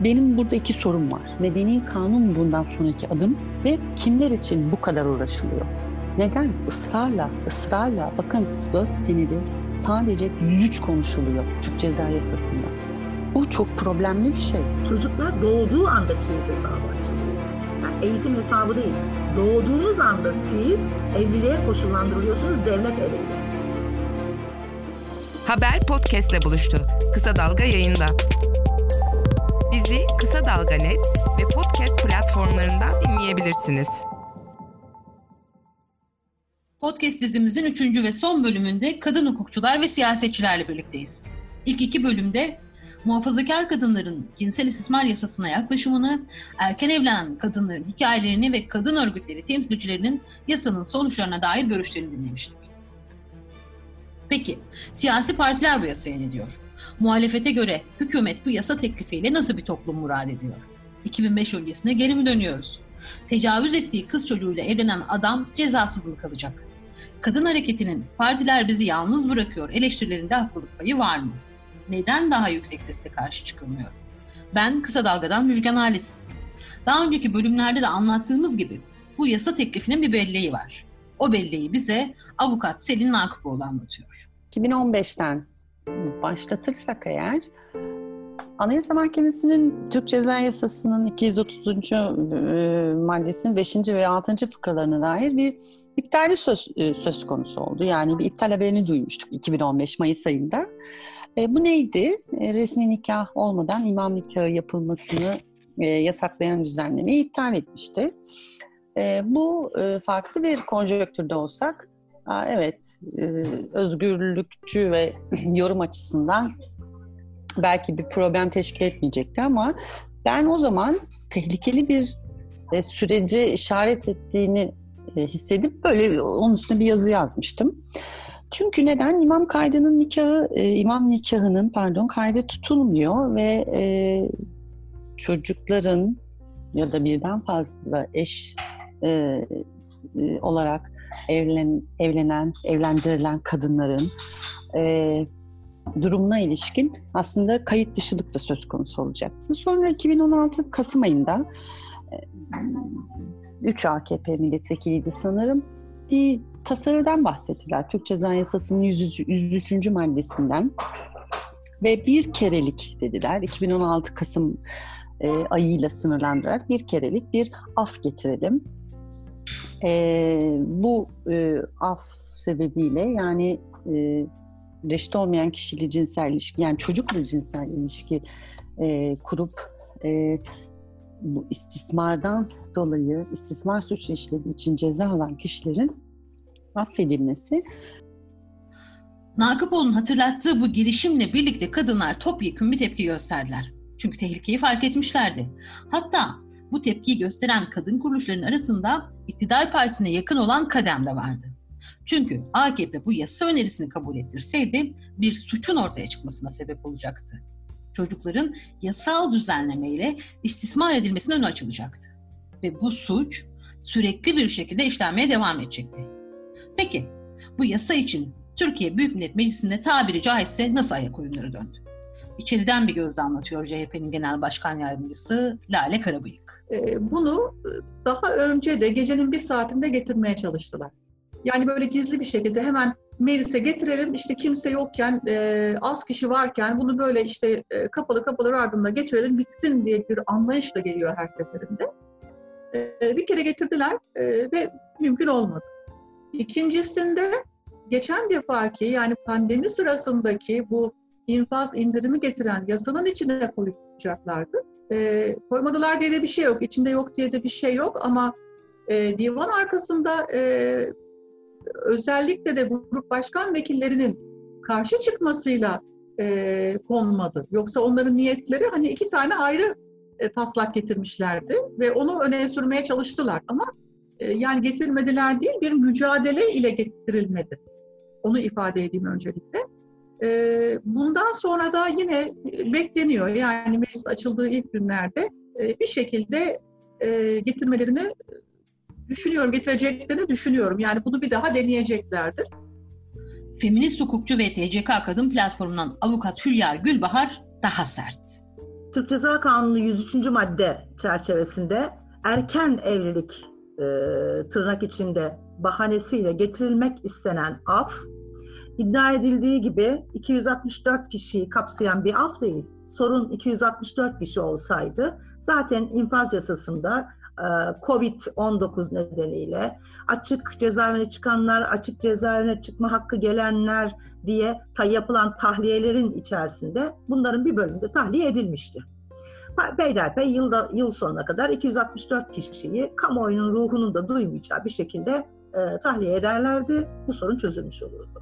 benim burada iki sorum var. Medeni kanun bundan sonraki adım ve kimler için bu kadar uğraşılıyor? Neden? Israrla, ısrarla. Bakın 4 senedir sadece 103 konuşuluyor Türk Ceza Yasası'nda. Bu çok problemli bir şey. Çocuklar doğduğu anda çeyiz hesabı açılıyor. Yani eğitim hesabı değil. Doğduğunuz anda siz evliliğe koşullandırılıyorsunuz devlet eliyle. Haber podcastle buluştu. Kısa Dalga yayında. Kısa Dalga Net ve podcast platformlarından dinleyebilirsiniz. Podcast dizimizin üçüncü ve son bölümünde kadın hukukçular ve siyasetçilerle birlikteyiz. İlk iki bölümde muhafazakar kadınların cinsel istismar yasasına yaklaşımını, erken evlenen kadınların hikayelerini ve kadın örgütleri temsilcilerinin yasanın sonuçlarına dair görüşlerini dinlemiştik. Peki, siyasi partiler bu yasaya ne diyor? Muhalefete göre hükümet bu yasa teklifiyle nasıl bir toplum murad ediyor? 2005 öncesine geri mi dönüyoruz? Tecavüz ettiği kız çocuğuyla evlenen adam cezasız mı kalacak? Kadın hareketinin partiler bizi yalnız bırakıyor eleştirilerinde haklılık payı var mı? Neden daha yüksek sesle karşı çıkılmıyor? Ben Kısa Dalga'dan Müjgan Halis. Daha önceki bölümlerde de anlattığımız gibi bu yasa teklifinin bir belleği var. O belleği bize avukat Selin Nakipoğlu anlatıyor. 2015'ten başlatırsak eğer Anayasa Mahkemesi'nin Türk Ceza Yasası'nın 230. E, maddesinin 5. ve 6. fıkralarına dair bir iptali söz, e, söz konusu oldu. Yani bir iptal haberini duymuştuk 2015 Mayıs ayında. E, bu neydi? E, resmi nikah olmadan imam nikahı yapılmasını e, yasaklayan düzenlemeyi iptal etmişti. E, bu e, farklı bir konjonktürde olsak, a, evet e, özgürlükçü ve yorum açısından belki bir problem teşkil etmeyecekti ama ben o zaman tehlikeli bir e, süreci işaret ettiğini e, hissedip böyle onun üstüne bir yazı yazmıştım. Çünkü neden? İmam kaydının nikahı, e, imam nikahının pardon kaydı tutulmuyor ve e, çocukların ya da birden fazla eş e, e, olarak evlen, evlenen, evlendirilen kadınların e, durumuna ilişkin aslında kayıt dışılık da söz konusu olacaktı. Sonra 2016 Kasım ayında 3 AKP milletvekiliydi sanırım. Bir tasarıdan bahsettiler. Türk Ceza Yasası'nın 103. 103. maddesinden ve bir kerelik dediler. 2016 Kasım e, ayıyla sınırlandırarak bir kerelik bir af getirelim. E, bu e, af sebebiyle yani e, reşit olmayan kişiyle cinsel ilişki yani çocukla cinsel ilişki e, kurup e, bu istismardan dolayı istismar suçu işlediği için ceza alan kişilerin affedilmesi. Nakıpoğlu'nun hatırlattığı bu girişimle birlikte kadınlar topyekun bir tepki gösterdiler. Çünkü tehlikeyi fark etmişlerdi. Hatta bu tepkiyi gösteren kadın kuruluşların arasında iktidar partisine yakın olan Kadem de vardı. Çünkü AKP bu yasa önerisini kabul ettirseydi bir suçun ortaya çıkmasına sebep olacaktı. Çocukların yasal düzenlemeyle istismar edilmesine önü açılacaktı. Ve bu suç sürekli bir şekilde işlenmeye devam edecekti. Peki bu yasa için Türkiye Büyük Millet Meclisi'nde tabiri caizse nasıl ayak oyunları döndü? İçeriden bir gözle anlatıyor CHP'nin Genel Başkan Yardımcısı Lale Karabıyık. Ee, bunu daha önce de gecenin bir saatinde getirmeye çalıştılar. Yani böyle gizli bir şekilde hemen meclise getirelim işte kimse yokken e, az kişi varken bunu böyle işte e, kapalı kapalı ardında geçirelim bitsin diye bir anlayışla geliyor her seferinde. E, bir kere getirdiler ve mümkün olmadı. İkincisinde geçen defaki yani pandemi sırasındaki bu infaz indirimi getiren yasanın içine koyacaklardı. E, koymadılar diye de bir şey yok, içinde yok diye de bir şey yok ama e, divan arkasında e, özellikle de grup başkan vekillerinin karşı çıkmasıyla e, konmadı. Yoksa onların niyetleri hani iki tane ayrı e, taslak getirmişlerdi ve onu öne sürmeye çalıştılar ama e, yani getirmediler değil bir mücadele ile getirilmedi. Onu ifade edeyim öncelikle. E, bundan sonra da yine bekleniyor yani meclis açıldığı ilk günlerde e, bir şekilde e, getirmelerini düşünüyorum, getireceklerini düşünüyorum. Yani bunu bir daha deneyeceklerdir. Feminist hukukçu ve TCK Kadın Platformu'ndan avukat Hülya Gülbahar daha sert. Türk Ceza Kanunu 103. madde çerçevesinde erken evlilik e, tırnak içinde bahanesiyle getirilmek istenen af iddia edildiği gibi 264 kişiyi kapsayan bir af değil. Sorun 264 kişi olsaydı zaten infaz yasasında e, Covid-19 nedeniyle açık cezaevine çıkanlar, açık cezaevine çıkma hakkı gelenler diye ta yapılan tahliyelerin içerisinde bunların bir bölümünde tahliye edilmişti. Beylerbeyi yılda, yıl sonuna kadar 264 kişiyi kamuoyunun ruhunun da duymayacağı bir şekilde e, tahliye ederlerdi. Bu sorun çözülmüş olurdu.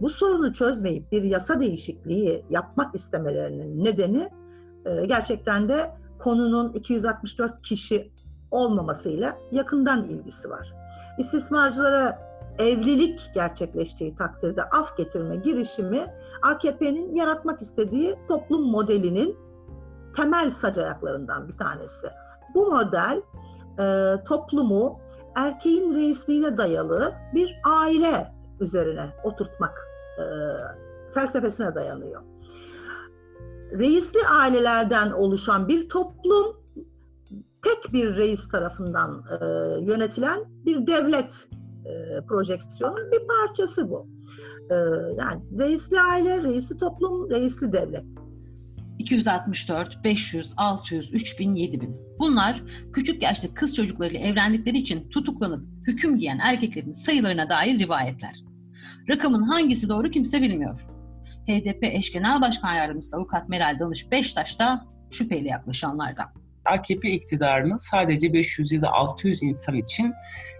Bu sorunu çözmeyip bir yasa değişikliği yapmak istemelerinin nedeni e, gerçekten de konunun 264 kişi olmamasıyla yakından ilgisi var. İstismarcılara evlilik gerçekleştiği takdirde af getirme girişimi AKP'nin yaratmak istediği toplum modelinin temel sac ayaklarından bir tanesi. Bu model e, toplumu erkeğin reisliğine dayalı bir aile üzerine oturtmak e, felsefesine dayanıyor. Reisli ailelerden oluşan bir toplum tek bir reis tarafından e, yönetilen bir devlet e, projeksiyonun bir parçası bu. E, yani reisli aile, reisli toplum, reisli devlet. 264, 500, 600, 3000, 7000. Bunlar küçük yaşta kız çocuklarıyla evlendikleri için tutuklanıp hüküm giyen erkeklerin sayılarına dair rivayetler. Rakamın hangisi doğru kimse bilmiyor. HDP eş genel başkan yardımcısı avukat Meral Danış Beştaş da şüpheyle yaklaşanlardan. AKP iktidarının sadece 500 ya da 600 insan için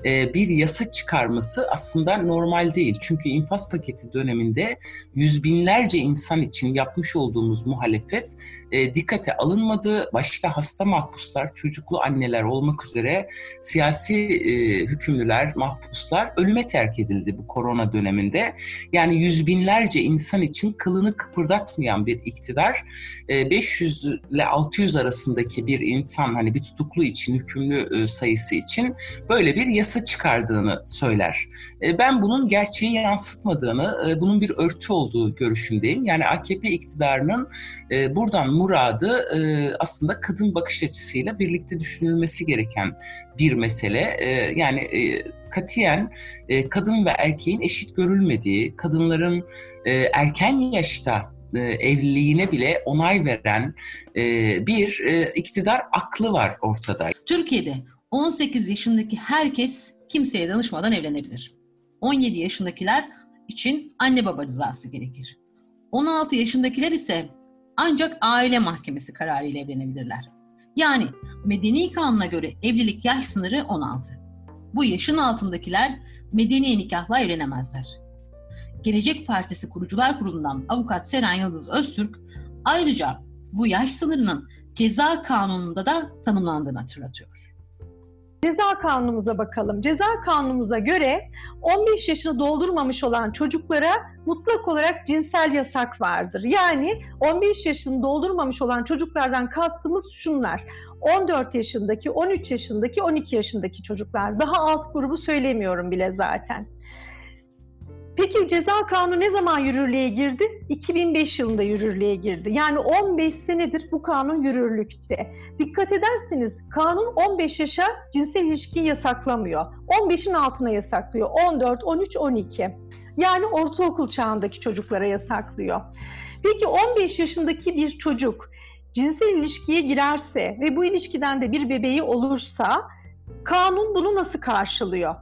e, bir yasa çıkarması aslında normal değil. Çünkü infaz paketi döneminde yüz binlerce insan için yapmış olduğumuz muhalefet e, dikkate alınmadı. Başta hasta mahpuslar, çocuklu anneler olmak üzere siyasi e, hükümlüler, mahpuslar ölüme terk edildi bu korona döneminde. Yani yüz binlerce insan için kılını kıpırdatmayan bir iktidar e, 500 ile 600 arasındaki bir insan hani bir tutuklu için, hükümlü e, sayısı için böyle bir yasa çıkardığını söyler. E, ben bunun gerçeği yansıtmadığını, e, bunun bir örtü olduğu görüşündeyim. Yani AKP iktidarının e, buradan muradı e, aslında kadın bakış açısıyla birlikte düşünülmesi gereken bir mesele. E, yani e, katiyen e, kadın ve erkeğin eşit görülmediği, kadınların e, erken yaşta e, evliliğine bile onay veren e, bir e, iktidar aklı var ortada. Türkiye'de 18 yaşındaki herkes kimseye danışmadan evlenebilir. 17 yaşındakiler için anne baba rızası gerekir. 16 yaşındakiler ise ancak aile mahkemesi kararıyla evlenebilirler. Yani medeni kanuna göre evlilik yaş sınırı 16. Bu yaşın altındakiler medeni nikahla evlenemezler. Gelecek Partisi Kurucular Kurulu'ndan avukat Seren Yıldız Öztürk ayrıca bu yaş sınırının ceza kanununda da tanımlandığını hatırlatıyor. Ceza kanunumuza bakalım. Ceza kanunumuza göre 15 yaşını doldurmamış olan çocuklara mutlak olarak cinsel yasak vardır. Yani 15 yaşını doldurmamış olan çocuklardan kastımız şunlar. 14 yaşındaki, 13 yaşındaki, 12 yaşındaki çocuklar. Daha alt grubu söylemiyorum bile zaten. Peki ceza kanunu ne zaman yürürlüğe girdi? 2005 yılında yürürlüğe girdi. Yani 15 senedir bu kanun yürürlükte. Dikkat ederseniz kanun 15 yaşa cinsel ilişkiyi yasaklamıyor. 15'in altına yasaklıyor. 14, 13, 12. Yani ortaokul çağındaki çocuklara yasaklıyor. Peki 15 yaşındaki bir çocuk cinsel ilişkiye girerse ve bu ilişkiden de bir bebeği olursa kanun bunu nasıl karşılıyor?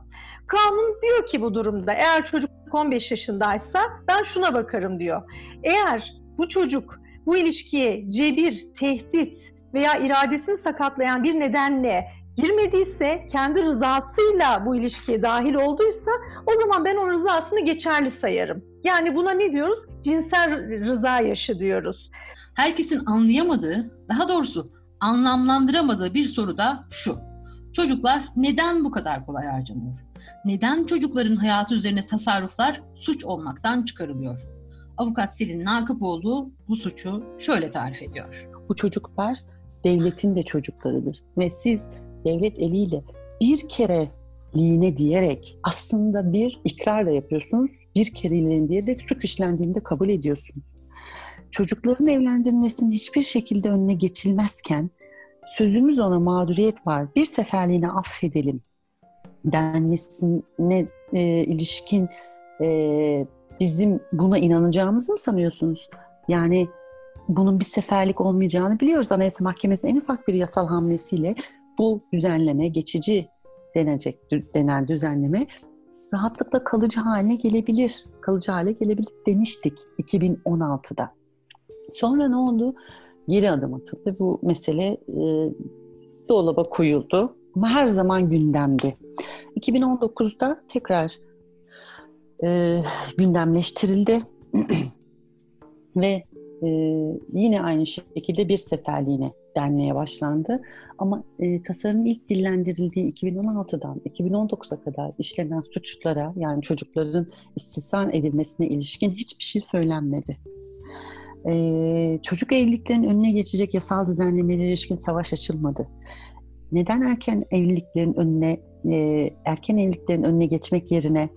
Kanun diyor ki bu durumda eğer çocuk 15 yaşındaysa ben şuna bakarım diyor. Eğer bu çocuk bu ilişkiye cebir, tehdit veya iradesini sakatlayan bir nedenle girmediyse, kendi rızasıyla bu ilişkiye dahil olduysa o zaman ben onun rızasını geçerli sayarım. Yani buna ne diyoruz? Cinsel rıza yaşı diyoruz. Herkesin anlayamadığı, daha doğrusu anlamlandıramadığı bir soru da şu. Çocuklar neden bu kadar kolay harcanıyor? Neden çocukların hayatı üzerine tasarruflar suç olmaktan çıkarılıyor? Avukat Selin Nakıpoğlu bu suçu şöyle tarif ediyor. Bu çocuklar devletin de çocuklarıdır ve siz devlet eliyle bir kere liğine diyerek aslında bir ikrar da yapıyorsunuz. Bir kereliğine diyerek suç işlendiğinde kabul ediyorsunuz. çocukların evlendirilmesinin hiçbir şekilde önüne geçilmezken sözümüz ona mağduriyet var. Bir seferliğine affedelim denmesine e, ilişkin e, bizim buna inanacağımızı mı sanıyorsunuz? Yani bunun bir seferlik olmayacağını biliyoruz. Anayasa Mahkemesi'nin en ufak bir yasal hamlesiyle bu düzenleme, geçici denecek denen düzenleme rahatlıkla kalıcı haline gelebilir. Kalıcı hale gelebilir demiştik 2016'da. Sonra ne oldu? Geri adım atıldı. Bu mesele e, dolaba koyuldu. Ama her zaman gündemdi. 2019'da tekrar e, gündemleştirildi. Ve e, yine aynı şekilde bir seferliğine denmeye başlandı. Ama e, tasarının ilk dillendirildiği 2016'dan 2019'a kadar işlenen suçlara yani çocukların istisna edilmesine ilişkin hiçbir şey söylenmedi. E, çocuk evliliklerinin önüne geçecek yasal düzenlemelere ilişkin savaş açılmadı. Neden erken evliliklerin önüne e, erken evliliklerin önüne geçmek yerine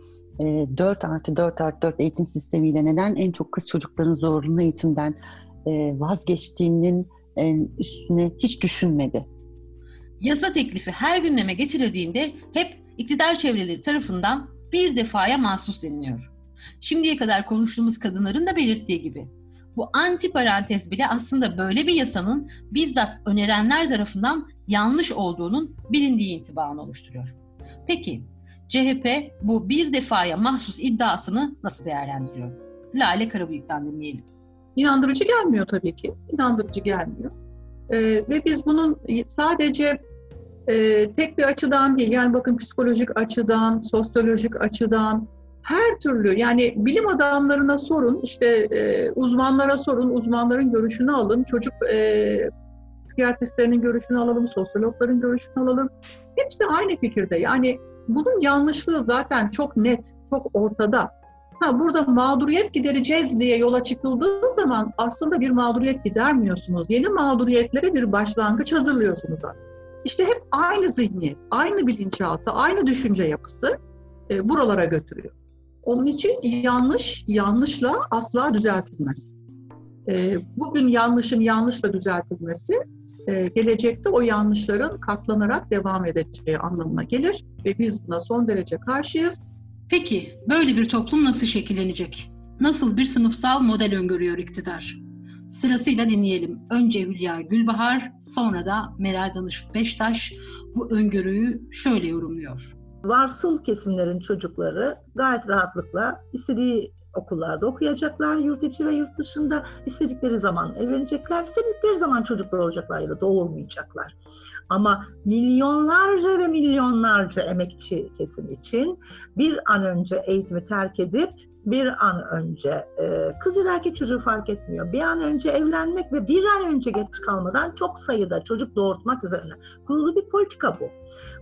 4 artı 4 artı 4 eğitim sistemiyle neden en çok kız çocukların zorunlu eğitimden vazgeçtiğinin üstüne hiç düşünmedi. Yasa teklifi her gündeme getirildiğinde hep iktidar çevreleri tarafından bir defaya mahsus deniliyor. Şimdiye kadar konuştuğumuz kadınların da belirttiği gibi. Bu anti parantez bile aslında böyle bir yasanın bizzat önerenler tarafından yanlış olduğunun bilindiği intibanı oluşturuyor. Peki CHP bu bir defaya mahsus iddiasını nasıl değerlendiriyor? Lale Karabıyık'tan dinleyelim. İnandırıcı gelmiyor tabii ki. İnandırıcı gelmiyor. Ee, ve biz bunun sadece e, tek bir açıdan değil, yani bakın psikolojik açıdan, sosyolojik açıdan, her türlü yani bilim adamlarına sorun, işte e, uzmanlara sorun, uzmanların görüşünü alın, çocuk e, psikiyatristlerinin görüşünü alalım, sosyologların görüşünü alalım. Hepsi aynı fikirde. Yani bunun yanlışlığı zaten çok net, çok ortada. Ha, burada mağduriyet gidereceğiz diye yola çıkıldığı zaman aslında bir mağduriyet gidermiyorsunuz. Yeni mağduriyetlere bir başlangıç hazırlıyorsunuz aslında. İşte hep aynı zihniyet, aynı bilinçaltı, aynı düşünce yapısı e, buralara götürüyor. Onun için yanlış, yanlışla asla düzeltilmez. E, bugün yanlışın yanlışla düzeltilmesi e, gelecekte o yanlışların katlanarak devam edeceği anlamına gelir ve biz buna son derece karşıyız. Peki böyle bir toplum nasıl şekillenecek? Nasıl bir sınıfsal model öngörüyor iktidar? Sırasıyla dinleyelim. Önce Hülya Gülbahar, sonra da Meral Danış Beştaş bu öngörüyü şöyle yorumluyor. Varsıl kesimlerin çocukları gayet rahatlıkla istediği okullarda okuyacaklar, yurt içi ve yurt dışında istedikleri zaman evlenecekler, istedikleri zaman çocuklar olacaklar ya da doğurmayacaklar. Ama milyonlarca ve milyonlarca emekçi kesim için bir an önce eğitimi terk edip bir an önce e, kız ya erkek çocuğu fark etmiyor. Bir an önce evlenmek ve bir an önce geç kalmadan çok sayıda çocuk doğurtmak üzerine kurulu bir politika bu.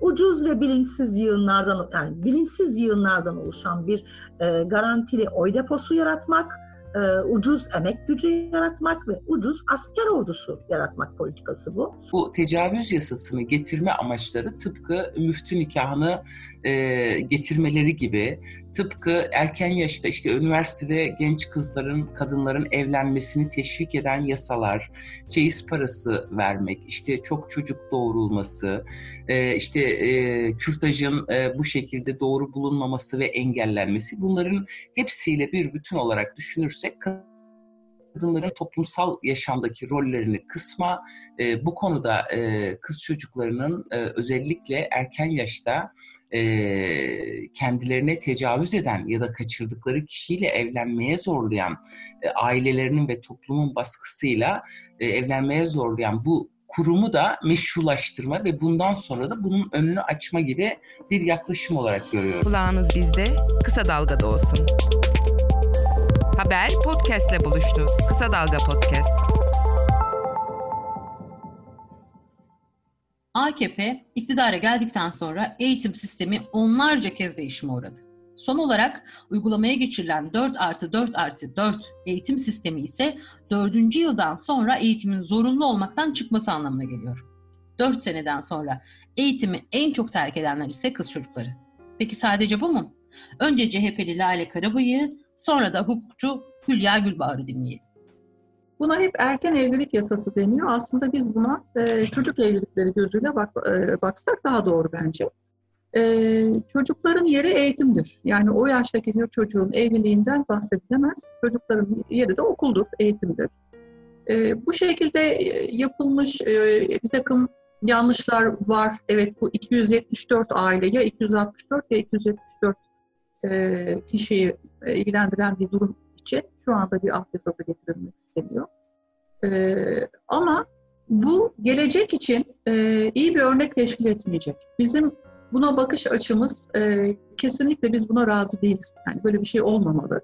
Ucuz ve bilinçsiz yığınlardan yani bilinçsiz yığınlardan oluşan bir e, garantili oy deposu yaratmak e, ucuz emek gücü yaratmak ve ucuz asker ordusu yaratmak politikası bu. Bu tecavüz yasasını getirme amaçları tıpkı müftü nikahını e, getirmeleri gibi. Tıpkı erken yaşta işte üniversitede genç kızların, kadınların evlenmesini teşvik eden yasalar, çeyiz parası vermek, işte çok çocuk doğurulması, e, işte e, kürtajın e, bu şekilde doğru bulunmaması ve engellenmesi. Bunların hepsiyle bir bütün olarak düşünürsek kadınların toplumsal yaşamdaki rollerini kısma, e, bu konuda e, kız çocuklarının e, özellikle erken yaşta e, kendilerine tecavüz eden ya da kaçırdıkları kişiyle evlenmeye zorlayan e, ailelerinin ve toplumun baskısıyla e, evlenmeye zorlayan bu kurumu da meşrulaştırma ve bundan sonra da bunun önünü açma gibi bir yaklaşım olarak görüyorum. Kulağınız bizde, kısa dalgada olsun. Haber podcastle buluştu. Kısa Dalga Podcast. AKP iktidara geldikten sonra eğitim sistemi onlarca kez değişime uğradı. Son olarak uygulamaya geçirilen 4 artı 4 artı 4 eğitim sistemi ise 4. yıldan sonra eğitimin zorunlu olmaktan çıkması anlamına geliyor. 4 seneden sonra eğitimi en çok terk edenler ise kız çocukları. Peki sadece bu mu? Önce CHP'li Lale Karabay'ı, sonra da hukukçu Hülya Gülbahar'ı dinleyelim. Buna hep erken evlilik yasası deniyor. Aslında biz buna e, çocuk evlilikleri gözüyle bak, e, baksak daha doğru bence. E, çocukların yeri eğitimdir. Yani o yaştaki bir çocuğun evliliğinden bahsedilemez. Çocukların yeri de okuldur, eğitimdir. E, bu şekilde e, yapılmış e, bir takım yanlışlar var. Evet bu 274 aile ya 264 ya 274 e, kişiyi e, ilgilendiren bir durum için şu anda bir af yasası getirilmek isteniyor. E, ama bu gelecek için e, iyi bir örnek teşkil etmeyecek. Bizim buna bakış açımız e, kesinlikle biz buna razı değiliz. Yani böyle bir şey olmamalı.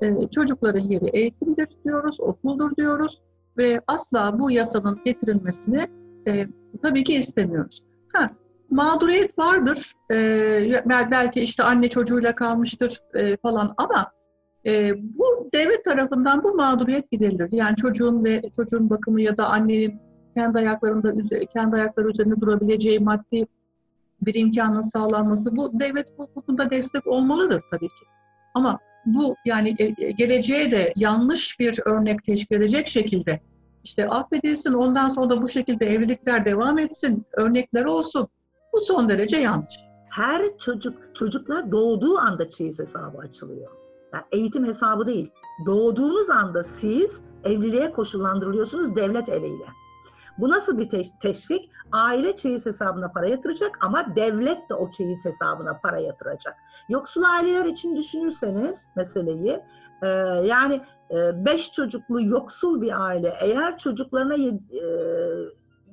E, çocukların yeri eğitimdir diyoruz, okuldur diyoruz ve asla bu yasanın getirilmesini e, tabii ki istemiyoruz. Ha, mağduriyet vardır. E, belki işte anne çocuğuyla kalmıştır e, falan ama e, bu devlet tarafından bu mağduriyet giderilir. Yani çocuğun ve çocuğun bakımı ya da annenin kendi ayaklarında kendi ayakları üzerinde durabileceği maddi bir imkanın sağlanması bu devlet bu konuda destek olmalıdır tabii ki. Ama bu yani geleceğe de yanlış bir örnek teşkil edecek şekilde işte affedilsin ondan sonra da bu şekilde evlilikler devam etsin, örnekler olsun. Bu son derece yanlış. Her çocuk, çocuklar doğduğu anda çeyiz hesabı açılıyor. Yani eğitim hesabı değil. Doğduğunuz anda siz evliliğe koşullandırılıyorsunuz devlet eliyle. Bu nasıl bir teşvik? Aile çeyiz hesabına para yatıracak ama devlet de o çeyiz hesabına para yatıracak. Yoksul aileler için düşünürseniz meseleyi e, yani e, beş çocuklu yoksul bir aile eğer çocuklarına e,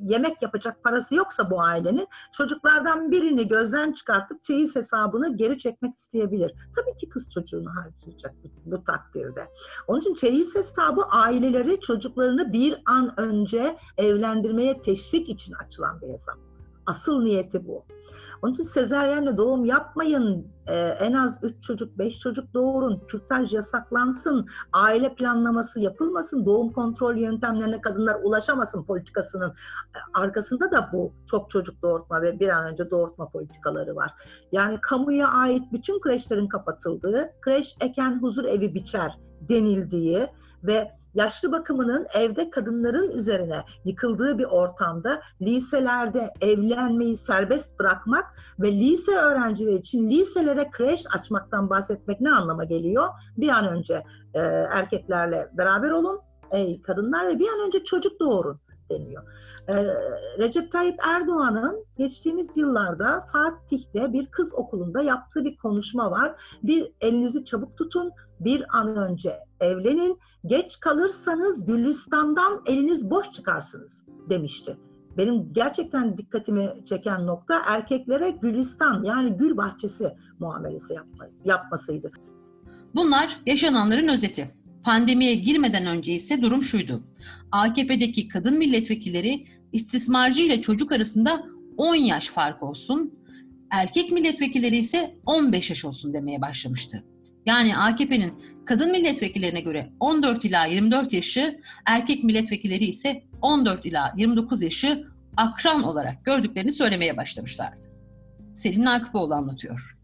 yemek yapacak parası yoksa bu ailenin çocuklardan birini gözden çıkartıp çeyiz hesabını geri çekmek isteyebilir. Tabii ki kız çocuğunu harcayacak bu, bu takdirde. Onun için çeyiz hesabı aileleri çocuklarını bir an önce evlendirmeye teşvik için açılan bir hesap. Asıl niyeti bu. Onun için sezeryenle doğum yapmayın. Ee, en az 3 çocuk, 5 çocuk doğurun. Kürtaj yasaklansın. Aile planlaması yapılmasın. Doğum kontrol yöntemlerine kadınlar ulaşamasın politikasının arkasında da bu çok çocuk doğurtma ve bir an önce doğurtma politikaları var. Yani kamuya ait bütün kreşlerin kapatıldığı, kreş eken huzur evi biçer denildiği ve yaşlı bakımının evde kadınların üzerine yıkıldığı bir ortamda liselerde evlenmeyi serbest bırakmak ve lise öğrencileri için liselere kreş açmaktan bahsetmek ne anlama geliyor? Bir an önce e, erkeklerle beraber olun ey kadınlar ve bir an önce çocuk doğurun deniyor. Ee, Recep Tayyip Erdoğan'ın geçtiğimiz yıllarda Fatih'te bir kız okulunda yaptığı bir konuşma var. Bir elinizi çabuk tutun, bir an önce evlenin, geç kalırsanız Gülistan'dan eliniz boş çıkarsınız demişti. Benim gerçekten dikkatimi çeken nokta erkeklere Gülistan yani gül bahçesi muamelesi yapma, yapmasıydı. Bunlar yaşananların özeti. Pandemiye girmeden önce ise durum şuydu. AKP'deki kadın milletvekilleri istismarcı ile çocuk arasında 10 yaş fark olsun, erkek milletvekilleri ise 15 yaş olsun demeye başlamıştı. Yani AKP'nin kadın milletvekillerine göre 14 ila 24 yaşı, erkek milletvekilleri ise 14 ila 29 yaşı akran olarak gördüklerini söylemeye başlamışlardı. Selin Nakipoğlu anlatıyor.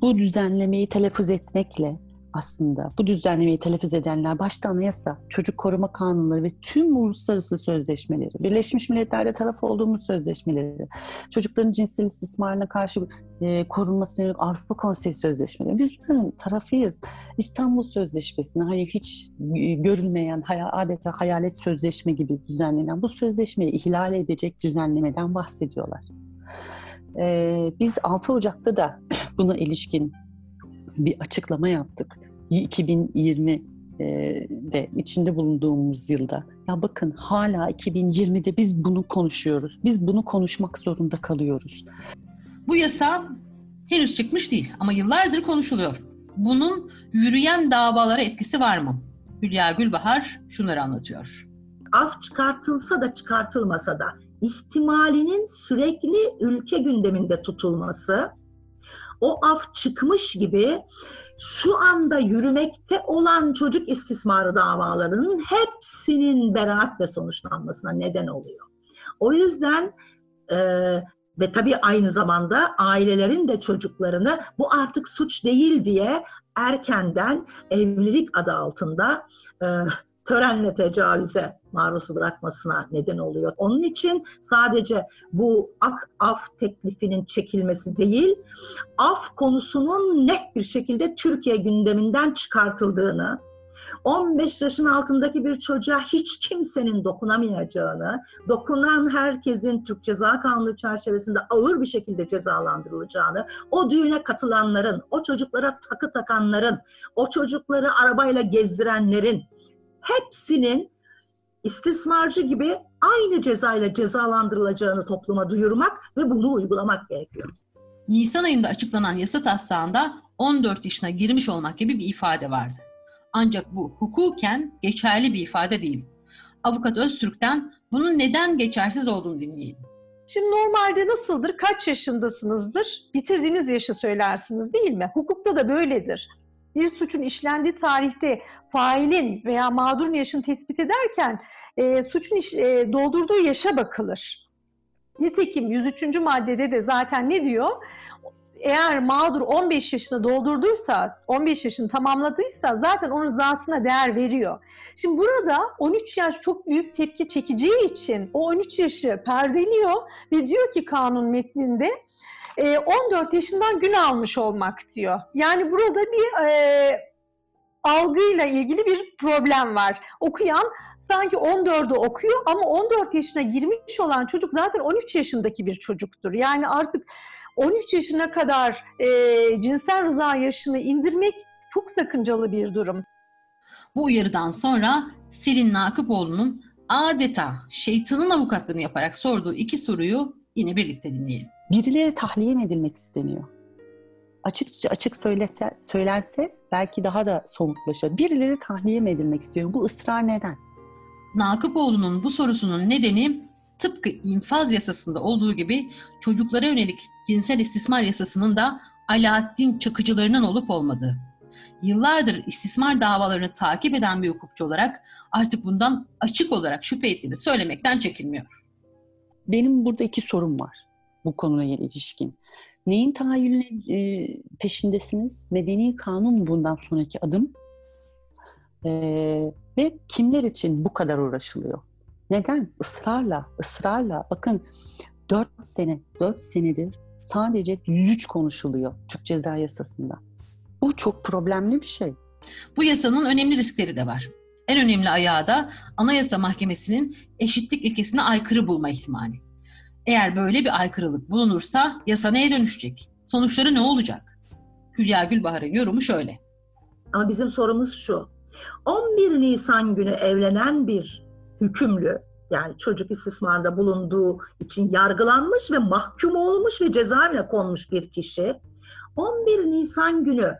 Bu düzenlemeyi telaffuz etmekle aslında bu düzenlemeyi telaffuz edenler başta anayasa, çocuk koruma kanunları ve tüm uluslararası sözleşmeleri, Birleşmiş Milletler'de taraf olduğumuz sözleşmeleri, çocukların cinsel istismarına karşı e, korunmasına yönelik Avrupa Konseyi sözleşmeleri. Biz bunların tarafıyız. İstanbul Sözleşmesi'ne hani hiç görülmeyen, adeta hayalet sözleşme gibi düzenlenen bu sözleşmeyi ihlal edecek düzenlemeden bahsediyorlar. Ee, biz 6 Ocak'ta da buna ilişkin bir açıklama yaptık. 2020'de e, içinde bulunduğumuz yılda. Ya bakın hala 2020'de biz bunu konuşuyoruz. Biz bunu konuşmak zorunda kalıyoruz. Bu yasa henüz çıkmış değil ama yıllardır konuşuluyor. Bunun yürüyen davalara etkisi var mı? Hülya Gülbahar şunları anlatıyor. Af çıkartılsa da çıkartılmasa da ihtimalinin sürekli ülke gündeminde tutulması o af çıkmış gibi şu anda yürümekte olan çocuk istismarı davalarının hepsinin beraatle sonuçlanmasına neden oluyor. O yüzden e, ve tabii aynı zamanda ailelerin de çocuklarını bu artık suç değil diye erkenden evlilik adı altında e, törenle tecavüze maruz bırakmasına neden oluyor. Onun için sadece bu ak af teklifinin çekilmesi değil, af konusunun net bir şekilde Türkiye gündeminden çıkartıldığını, 15 yaşın altındaki bir çocuğa hiç kimsenin dokunamayacağını, dokunan herkesin Türk Ceza Kanunu çerçevesinde ağır bir şekilde cezalandırılacağını, o düğüne katılanların, o çocuklara takı takanların, o çocukları arabayla gezdirenlerin hepsinin istismarcı gibi aynı cezayla cezalandırılacağını topluma duyurmak ve bunu uygulamak gerekiyor. Nisan ayında açıklanan yasa taslağında 14 yaşına girmiş olmak gibi bir ifade vardı. Ancak bu hukuken geçerli bir ifade değil. Avukat Öztürk'ten bunun neden geçersiz olduğunu dinleyelim. Şimdi normalde nasıldır? Kaç yaşındasınızdır? Bitirdiğiniz yaşı söylersiniz değil mi? Hukukta da böyledir. Bir suçun işlendiği tarihte failin veya mağdurun yaşını tespit ederken e, suçun iş, e, doldurduğu yaşa bakılır. Nitekim 103. maddede de zaten ne diyor? eğer mağdur 15 yaşını doldurduysa, 15 yaşını tamamladıysa zaten onun rızasına değer veriyor. Şimdi burada 13 yaş çok büyük tepki çekeceği için o 13 yaşı perdeliyor ve diyor ki kanun metninde 14 yaşından gün almış olmak diyor. Yani burada bir e, algıyla ilgili bir problem var. Okuyan sanki 14'ü okuyor ama 14 yaşına girmiş olan çocuk zaten 13 yaşındaki bir çocuktur. Yani artık 13 yaşına kadar e, cinsel rıza yaşını indirmek çok sakıncalı bir durum. Bu uyarıdan sonra Selin Nakıpoğlu'nun adeta şeytanın avukatlığını yaparak sorduğu iki soruyu yine birlikte dinleyelim. Birileri tahliye edilmek isteniyor? Açıkça açık söylese, söylense belki daha da somutlaşır. Birileri tahliye edilmek istiyor? Bu ısrar neden? Nakıpoğlu'nun bu sorusunun nedeni tıpkı infaz yasasında olduğu gibi çocuklara yönelik cinsel istismar yasasının da Alaaddin çakıcılarının olup olmadığı. Yıllardır istismar davalarını takip eden bir hukukçu olarak artık bundan açık olarak şüphe ettiğini söylemekten çekinmiyor. Benim burada iki sorum var bu konuyla ilişkin. Neyin tahayyülüne e, peşindesiniz? Medeni kanun bundan sonraki adım? E, ve kimler için bu kadar uğraşılıyor? Neden? Israrla, ısrarla. Bakın 4 sene, 4 senedir sadece 103 konuşuluyor Türk Ceza Yasası'nda. Bu çok problemli bir şey. Bu yasanın önemli riskleri de var. En önemli ayağı da Anayasa Mahkemesi'nin eşitlik ilkesine aykırı bulma ihtimali. Eğer böyle bir aykırılık bulunursa yasa neye dönüşecek? Sonuçları ne olacak? Hülya Gülbahar'ın yorumu şöyle. Ama bizim sorumuz şu. 11 Nisan günü evlenen bir hükümlü yani çocuk istismarında bulunduğu için yargılanmış ve mahkum olmuş ve cezaevine konmuş bir kişi 11 Nisan günü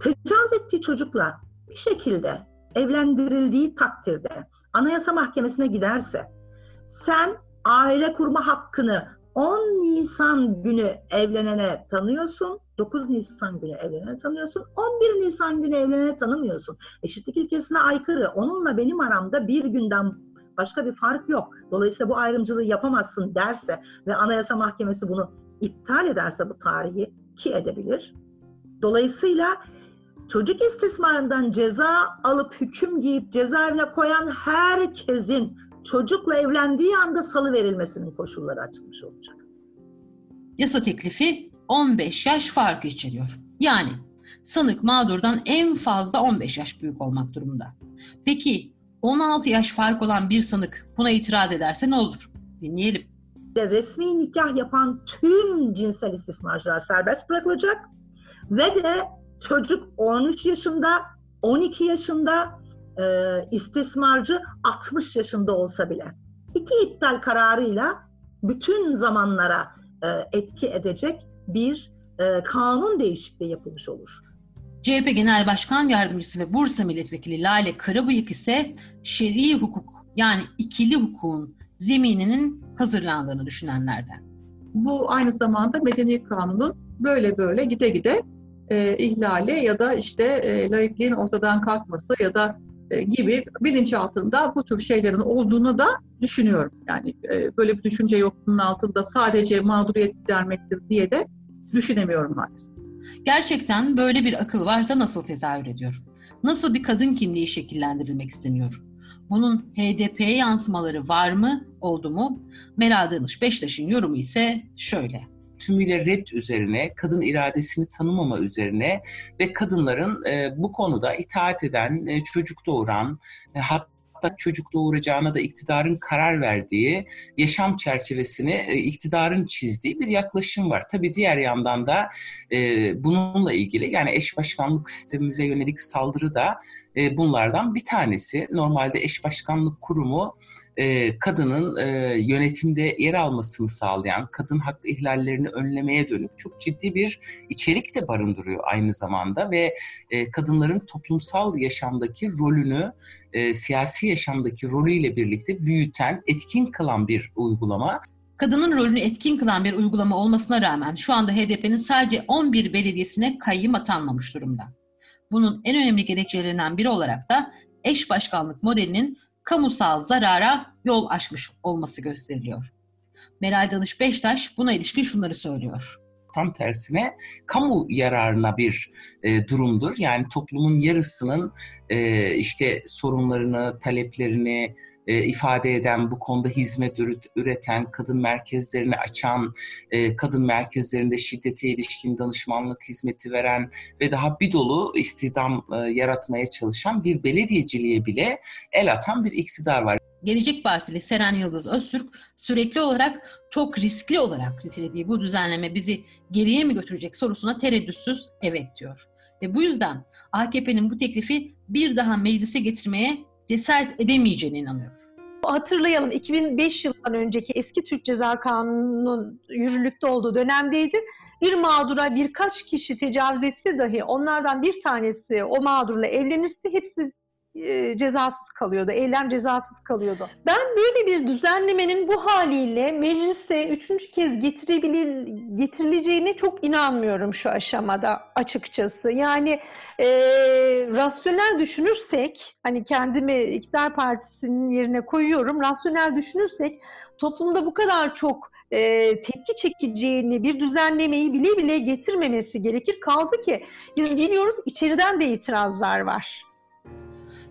tecavüz ettiği çocukla bir şekilde evlendirildiği takdirde Anayasa Mahkemesi'ne giderse sen aile kurma hakkını 10 Nisan günü evlenene tanıyorsun, 9 Nisan günü evlenene tanıyorsun, 11 Nisan günü evlenene tanımıyorsun. Eşitlik ilkesine aykırı. Onunla benim aramda bir günden başka bir fark yok. Dolayısıyla bu ayrımcılığı yapamazsın derse ve Anayasa Mahkemesi bunu iptal ederse bu tarihi ki edebilir. Dolayısıyla çocuk istismarından ceza alıp hüküm giyip cezaevine koyan herkesin çocukla evlendiği anda salı verilmesinin koşulları açılmış olacak. Yasa teklifi 15 yaş farkı içeriyor. Yani sanık mağdurdan en fazla 15 yaş büyük olmak durumunda. Peki 16 yaş fark olan bir sanık buna itiraz ederse ne olur? Dinleyelim. Resmi nikah yapan tüm cinsel istismarcılar serbest bırakılacak ve de çocuk 13 yaşında, 12 yaşında e, istismarcı 60 yaşında olsa bile iki iptal kararıyla bütün zamanlara e, etki edecek bir e, kanun değişikliği yapılmış olur. CHP Genel Başkan Yardımcısı ve Bursa Milletvekili Lale Karabıyık ise şer'i hukuk yani ikili hukukun zemininin hazırlandığını düşünenlerden. Bu aynı zamanda medeni kanunun böyle böyle gide gide e, ihlali ya da işte e, laikliğin ortadan kalkması ya da gibi bilinçaltında bu tür şeylerin olduğunu da düşünüyorum. Yani e, böyle bir düşünce yokluğunun altında sadece mağduriyet gidermektir diye de düşünemiyorum maalesef. Gerçekten böyle bir akıl varsa nasıl tezahür ediyor? Nasıl bir kadın kimliği şekillendirilmek isteniyor? Bunun HDP'ye yansımaları var mı, oldu mu? Meral Danış Beştaş'ın yorumu ise şöyle tümüyle red üzerine, kadın iradesini tanımama üzerine ve kadınların e, bu konuda itaat eden, e, çocuk doğuran, e, hatta çocuk doğuracağına da iktidarın karar verdiği yaşam çerçevesini e, iktidarın çizdiği bir yaklaşım var. Tabii diğer yandan da e, bununla ilgili yani eş başkanlık sistemimize yönelik saldırı da e, bunlardan bir tanesi. Normalde eş başkanlık kurumu e, kadının e, yönetimde yer almasını sağlayan, kadın hak ihlallerini önlemeye dönük çok ciddi bir içerik de barındırıyor aynı zamanda ve e, kadınların toplumsal yaşamdaki rolünü, e, siyasi yaşamdaki rolüyle birlikte büyüten, etkin kılan bir uygulama. Kadının rolünü etkin kılan bir uygulama olmasına rağmen şu anda HDP'nin sadece 11 belediyesine kayyım atanmamış durumda. Bunun en önemli gerekçelerinden biri olarak da eş başkanlık modelinin kamusal zarara yol açmış olması gösteriliyor. Meral Danış Beştaş buna ilişkin şunları söylüyor. Tam tersine kamu yararına bir e, durumdur. Yani toplumun yarısının e, işte sorunlarını, taleplerini, e, ifade eden, bu konuda hizmet üreten, kadın merkezlerini açan, e, kadın merkezlerinde şiddete ilişkin danışmanlık hizmeti veren ve daha bir dolu istihdam e, yaratmaya çalışan bir belediyeciliğe bile el atan bir iktidar var. Gelecek Partili Seren Yıldız Öztürk sürekli olarak çok riskli olarak nitelediği bu düzenleme bizi geriye mi götürecek sorusuna tereddütsüz evet diyor. Ve bu yüzden AKP'nin bu teklifi bir daha meclise getirmeye cesaret edemeyeceğine inanıyor. Hatırlayalım 2005 yılından önceki eski Türk Ceza Kanunu'nun yürürlükte olduğu dönemdeydi. Bir mağdura birkaç kişi tecavüz etse dahi onlardan bir tanesi o mağdurla evlenirse hepsi e, cezasız kalıyordu. Eylem cezasız kalıyordu. Ben böyle bir düzenlemenin bu haliyle mecliste üçüncü kez getirileceğine çok inanmıyorum şu aşamada açıkçası. Yani e, rasyonel düşünürsek, hani kendimi iktidar partisinin yerine koyuyorum, rasyonel düşünürsek toplumda bu kadar çok e, tepki çekeceğini, bir düzenlemeyi bile bile getirmemesi gerekir. Kaldı ki biz biliyoruz içeriden de itirazlar var.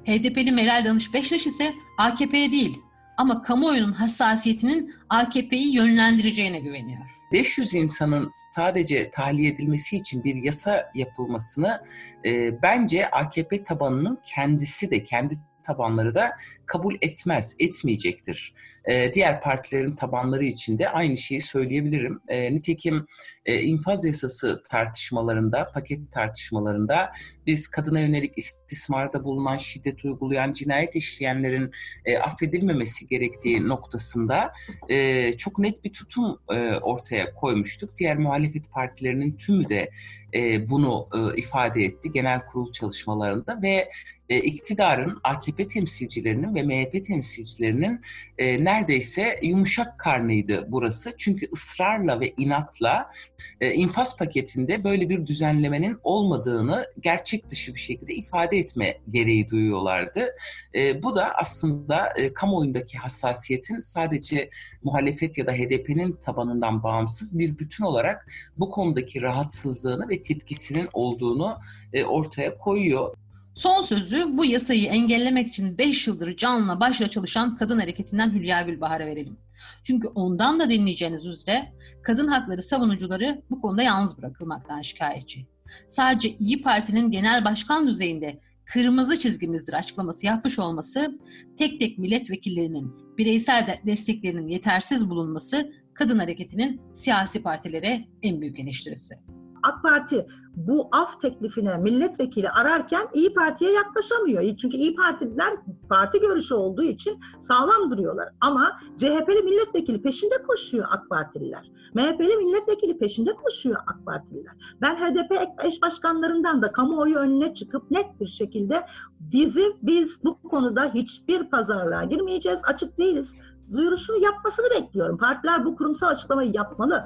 HDP'li Meral Danış Beştaş ise AKP'ye değil ama kamuoyunun hassasiyetinin AKP'yi yönlendireceğine güveniyor. 500 insanın sadece tahliye edilmesi için bir yasa yapılmasını e, bence AKP tabanının kendisi de kendi tabanları da kabul etmez, etmeyecektir. E, diğer partilerin tabanları için de aynı şeyi söyleyebilirim. E, nitekim infaz yasası tartışmalarında, paket tartışmalarında biz kadına yönelik istismarda bulunan, şiddet uygulayan, cinayet işleyenlerin e, affedilmemesi gerektiği noktasında e, çok net bir tutum e, ortaya koymuştuk. Diğer muhalefet partilerinin tümü de e, bunu e, ifade etti genel kurul çalışmalarında ve e, iktidarın, AKP temsilcilerinin ve MHP temsilcilerinin neredeyse yumuşak karnıydı burası. Çünkü ısrarla ve inatla infaz paketinde böyle bir düzenlemenin olmadığını gerçek dışı bir şekilde ifade etme gereği duyuyorlardı. Bu da aslında kamuoyundaki hassasiyetin sadece muhalefet ya da HDP'nin tabanından bağımsız bir bütün olarak bu konudaki rahatsızlığını ve tepkisinin olduğunu e, ortaya koyuyor. Son sözü bu yasayı engellemek için 5 yıldır canla başla çalışan kadın hareketinden Hülya Gülbahar'a verelim. Çünkü ondan da dinleyeceğiniz üzere kadın hakları savunucuları bu konuda yalnız bırakılmaktan şikayetçi. Sadece İyi Parti'nin genel başkan düzeyinde kırmızı çizgimizdir açıklaması yapmış olması, tek tek milletvekillerinin bireysel desteklerinin yetersiz bulunması kadın hareketinin siyasi partilere en büyük eleştirisi. AK Parti bu af teklifine milletvekili ararken İyi Parti'ye yaklaşamıyor. Çünkü İyi Partililer parti görüşü olduğu için sağlam duruyorlar. Ama CHP'li milletvekili peşinde koşuyor AK Partililer. MHP'li milletvekili peşinde koşuyor AK Partililer. Ben HDP eş başkanlarından da kamuoyu önüne çıkıp net bir şekilde bizi biz bu konuda hiçbir pazarlığa girmeyeceğiz, açık değiliz duyurusunu yapmasını bekliyorum. Partiler bu kurumsal açıklamayı yapmalı.